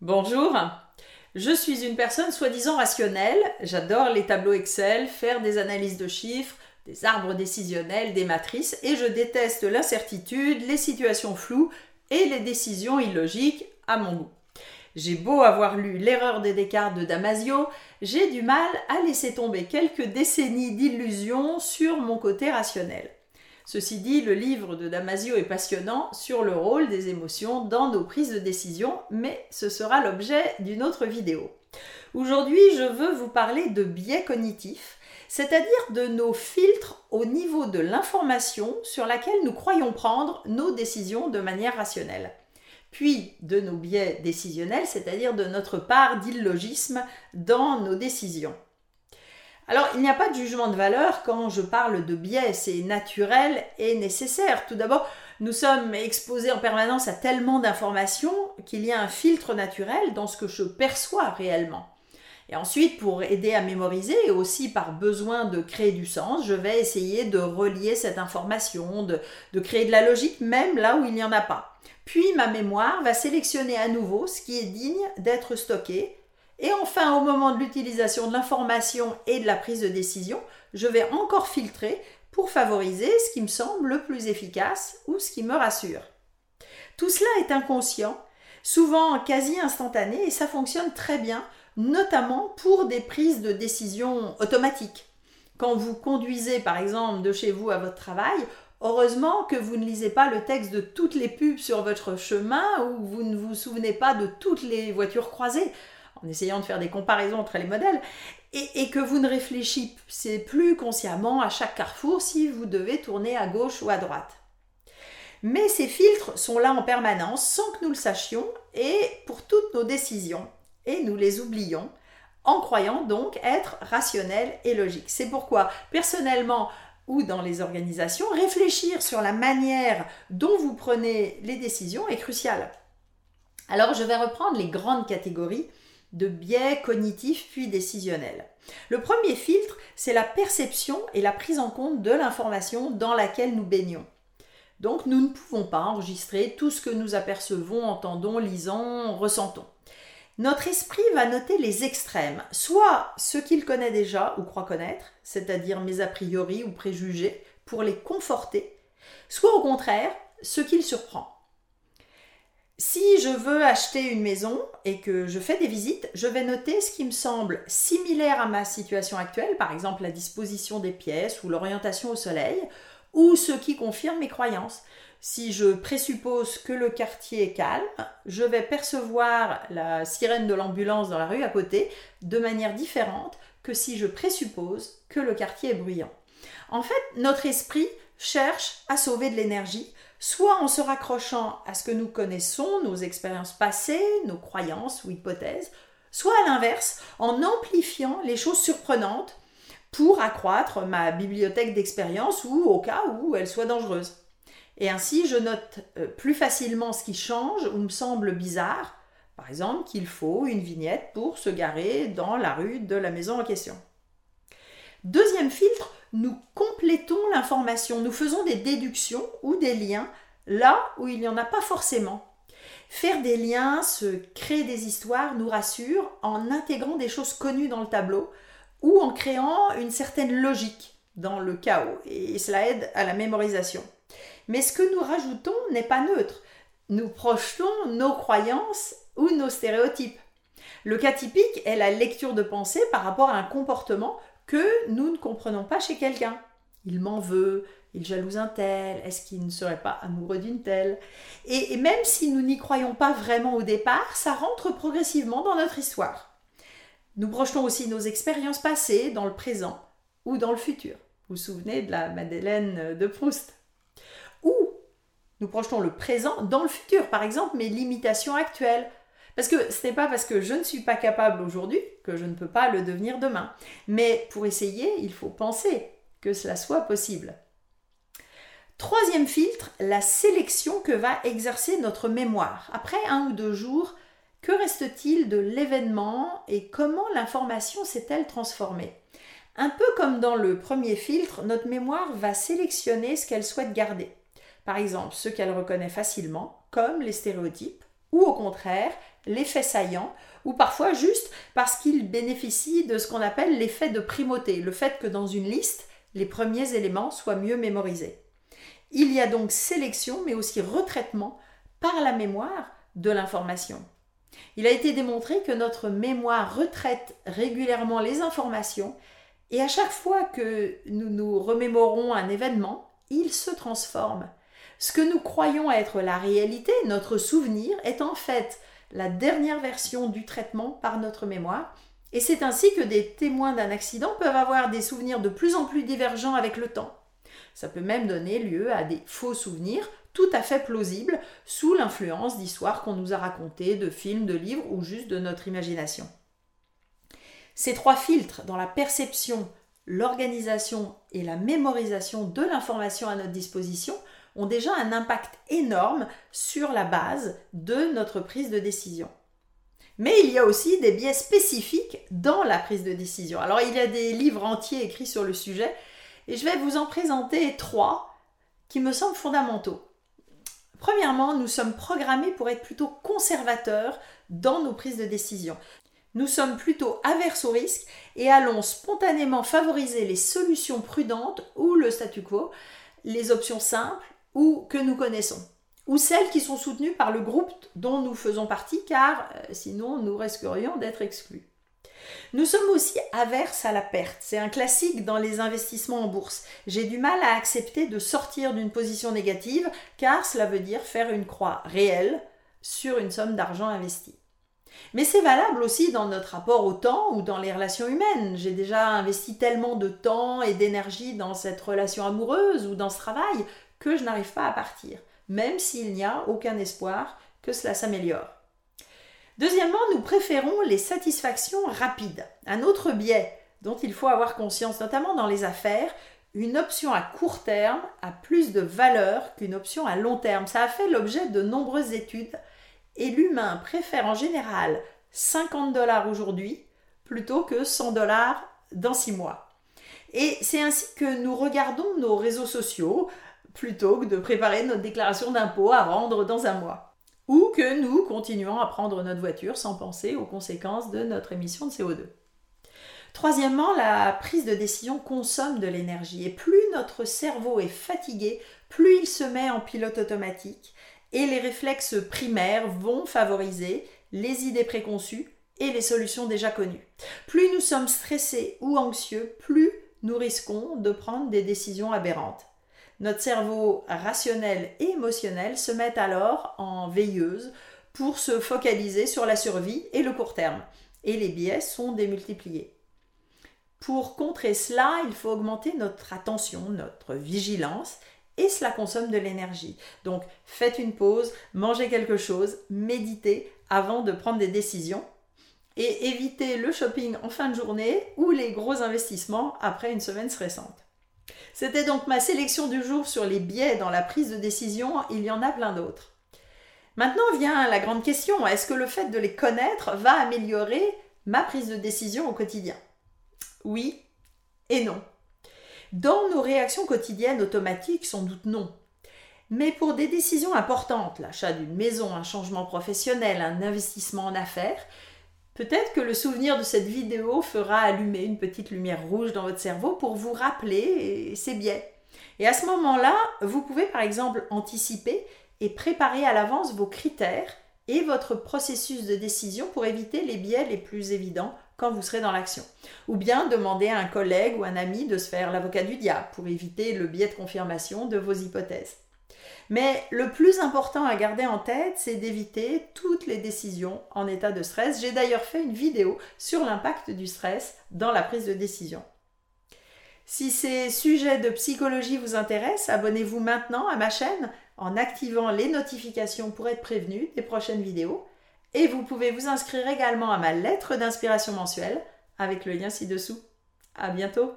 Bonjour, je suis une personne soi-disant rationnelle, j'adore les tableaux Excel, faire des analyses de chiffres, des arbres décisionnels, des matrices, et je déteste l'incertitude, les situations floues et les décisions illogiques à mon goût. J'ai beau avoir lu L'erreur des Descartes de Damasio, j'ai du mal à laisser tomber quelques décennies d'illusions sur mon côté rationnel. Ceci dit, le livre de Damasio est passionnant sur le rôle des émotions dans nos prises de décision, mais ce sera l'objet d'une autre vidéo. Aujourd'hui, je veux vous parler de biais cognitifs, c'est-à-dire de nos filtres au niveau de l'information sur laquelle nous croyons prendre nos décisions de manière rationnelle. Puis de nos biais décisionnels, c'est-à-dire de notre part d'illogisme dans nos décisions. Alors, il n'y a pas de jugement de valeur quand je parle de biais, c'est naturel et nécessaire. Tout d'abord, nous sommes exposés en permanence à tellement d'informations qu'il y a un filtre naturel dans ce que je perçois réellement. Et ensuite, pour aider à mémoriser et aussi par besoin de créer du sens, je vais essayer de relier cette information, de, créer de la logique même là où il n'y en a pas. Puis ma mémoire va sélectionner à nouveau ce qui est digne d'être stocké et enfin, au moment de l'utilisation de l'information et de la prise de décision, je vais encore filtrer pour favoriser ce qui me semble le plus efficace ou ce qui me rassure. Tout cela est inconscient, souvent quasi instantané, et ça fonctionne très bien, notamment pour des prises de décision automatiques. Quand vous conduisez par exemple de chez vous à votre travail, heureusement que vous ne lisez pas le texte de toutes les pubs sur votre chemin ou vous ne vous souvenez pas de toutes les voitures croisées en essayant de faire des comparaisons entre les modèles, et, que vous ne réfléchissez plus consciemment à chaque carrefour si vous devez tourner à gauche ou à droite. Mais ces filtres sont là en permanence sans que nous le sachions et pour toutes nos décisions, et nous les oublions en croyant donc être rationnels et logiques. C'est pourquoi personnellement ou dans les organisations, réfléchir sur la manière dont vous prenez les décisions est crucial. Alors je vais reprendre les grandes catégories de biais cognitifs puis décisionnels. Le premier filtre, c'est la perception et la prise en compte de l'information dans laquelle nous baignons. Donc nous ne pouvons pas enregistrer tout ce que nous apercevons, entendons, lisons, ressentons. Notre esprit va noter les extrêmes, soit ce qu'il connaît déjà ou croit connaître, c'est-à-dire mes a priori ou préjugés, pour les conforter, soit au contraire ce qu'il surprend. Si je veux acheter une maison et que je fais des visites, je vais noter ce qui me semble similaire à ma situation actuelle, par exemple la disposition des pièces ou l'orientation au soleil, ou ce qui confirme mes croyances. Si je présuppose que le quartier est calme, je vais percevoir la sirène de l'ambulance dans la rue à côté de manière différente que si je présuppose que le quartier est bruyant. En fait, notre esprit cherche à sauver de l'énergie soit en se raccrochant à ce que nous connaissons, nos expériences passées, nos croyances ou hypothèses, soit à l'inverse, en amplifiant les choses surprenantes pour accroître ma bibliothèque d'expériences ou au cas où elle soit dangereuse. Et ainsi, je note euh, plus facilement ce qui change ou me semble bizarre, par exemple qu'il faut une vignette pour se garer dans la rue de la maison en question. Deuxième filtre, nous complétons l'information, nous faisons des déductions ou des liens là où il n'y en a pas forcément. Faire des liens, se créer des histoires nous rassure en intégrant des choses connues dans le tableau ou en créant une certaine logique dans le chaos et cela aide à la mémorisation. Mais ce que nous rajoutons n'est pas neutre. Nous projetons nos croyances ou nos stéréotypes. Le cas typique est la lecture de pensée par rapport à un comportement que nous ne comprenons pas chez quelqu'un. Il m'en veut, il jalouse un tel, est-ce qu'il ne serait pas amoureux d'une telle? Et, même si nous n'y croyons pas vraiment au départ, ça rentre progressivement dans notre histoire. Nous projetons aussi nos expériences passées dans le présent ou dans le futur. Vous vous souvenez de la Madeleine de Proust? Ou nous projetons le présent dans le futur, par exemple mes limitations actuelles, parce que ce n'est pas parce que je ne suis pas capable aujourd'hui que je ne peux pas le devenir demain. Mais pour essayer, il faut penser que cela soit possible. Troisième filtre, la sélection que va exercer notre mémoire. Après un ou deux jours, que reste-t-il de l'événement et comment l'information s'est-elle transformée? Un peu comme dans le premier filtre, notre mémoire va sélectionner ce qu'elle souhaite garder. Par exemple, ce qu'elle reconnaît facilement, comme les stéréotypes, ou au contraire, l'effet saillant, ou parfois juste parce qu'ils bénéficient de ce qu'on appelle l'effet de primauté, le fait que dans une liste, les premiers éléments soient mieux mémorisés. Il y a donc sélection, mais aussi retraitement par la mémoire de l'information. Il a été démontré que notre mémoire retraite régulièrement les informations et à chaque fois que nous nous remémorons un événement, il se transforme. Ce que nous croyons être la réalité, notre souvenir, est en fait la dernière version du traitement par notre mémoire. Et c'est ainsi que des témoins d'un accident peuvent avoir des souvenirs de plus en plus divergents avec le temps. Ça peut même donner lieu à des faux souvenirs tout à fait plausibles sous l'influence d'histoires qu'on nous a racontées, de films, de livres ou juste de notre imagination. Ces trois filtres dans la perception, l'organisation et la mémorisation de l'information à notre disposition ont déjà un impact énorme sur la base de notre prise de décision. Mais il y a aussi des biais spécifiques dans la prise de décision. Alors il y a des livres entiers écrits sur le sujet et je vais vous en présenter trois qui me semblent fondamentaux. Premièrement, nous sommes programmés pour être plutôt conservateurs dans nos prises de décision. Nous sommes plutôt averses au risque et allons spontanément favoriser les solutions prudentes ou le statu quo, les options simples ou que nous connaissons, ou celles qui sont soutenues par le groupe dont nous faisons partie, car euh, sinon nous risquerions d'être exclus. Nous sommes aussi averses à la perte. C'est un classique dans les investissements en bourse. J'ai du mal à accepter de sortir d'une position négative car cela veut dire faire une croix réelle sur une somme d'argent investie. Mais c'est valable aussi dans notre rapport au temps ou dans les relations humaines. J'ai déjà investi tellement de temps et d'énergie dans cette relation amoureuse ou dans ce travail que je n'arrive pas à partir, même s'il n'y a aucun espoir que cela s'améliore. Deuxièmement, nous préférons les satisfactions rapides. Un autre biais dont il faut avoir conscience, notamment dans les affaires, une option à court terme a plus de valeur qu'une option à long terme. Ça a fait l'objet de nombreuses études et l'humain préfère en général 50 dollars aujourd'hui plutôt que 100 dollars dans 6 mois. Et c'est ainsi que nous regardons nos réseaux sociaux plutôt que de préparer notre déclaration d'impôt à rendre dans un mois. Ou que nous continuons à prendre notre voiture sans penser aux conséquences de notre émission de CO2. Troisièmement, la prise de décision consomme de l'énergie et plus notre cerveau est fatigué, plus il se met en pilote automatique et les réflexes primaires vont favoriser les idées préconçues et les solutions déjà connues. Plus nous sommes stressés ou anxieux, plus nous risquons de prendre des décisions aberrantes. Notre cerveau rationnel et émotionnel se met alors en veilleuse pour se focaliser sur la survie et le court terme. Et les biais sont démultipliés. Pour contrer cela, il faut augmenter notre attention, notre vigilance, et cela consomme de l'énergie. Donc faites une pause, mangez quelque chose, méditez avant de prendre des décisions et évitez le shopping en fin de journée ou les gros investissements après une semaine stressante. C'était donc ma sélection du jour sur les biais dans la prise de décision. Il y en a plein d'autres. Maintenant vient la grande question. Est-ce que le fait de les connaître va améliorer ma prise de décision au quotidien? Oui et non. Dans nos réactions quotidiennes automatiques, sans doute non. Mais pour des décisions importantes, l'achat d'une maison, un changement professionnel, un investissement en affaires, Peut-être que le souvenir de cette vidéo fera allumer une petite lumière rouge dans votre cerveau pour vous rappeler ces biais. Et à ce moment-là, vous pouvez par exemple anticiper et préparer à l'avance vos critères et votre processus de décision pour éviter les biais les plus évidents quand vous serez dans l'action. Ou bien demander à un collègue ou un ami de se faire l'avocat du diable pour éviter le biais de confirmation de vos hypothèses. Mais le plus important à garder en tête, c'est d'éviter toutes les décisions en état de stress. J'ai d'ailleurs fait une vidéo sur l'impact du stress dans la prise de décision. Si ces sujets de psychologie vous intéressent, abonnez-vous maintenant à ma chaîne en activant les notifications pour être prévenu des prochaines vidéos. Et vous pouvez vous inscrire également à ma lettre d'inspiration mensuelle avec le lien ci-dessous. À bientôt!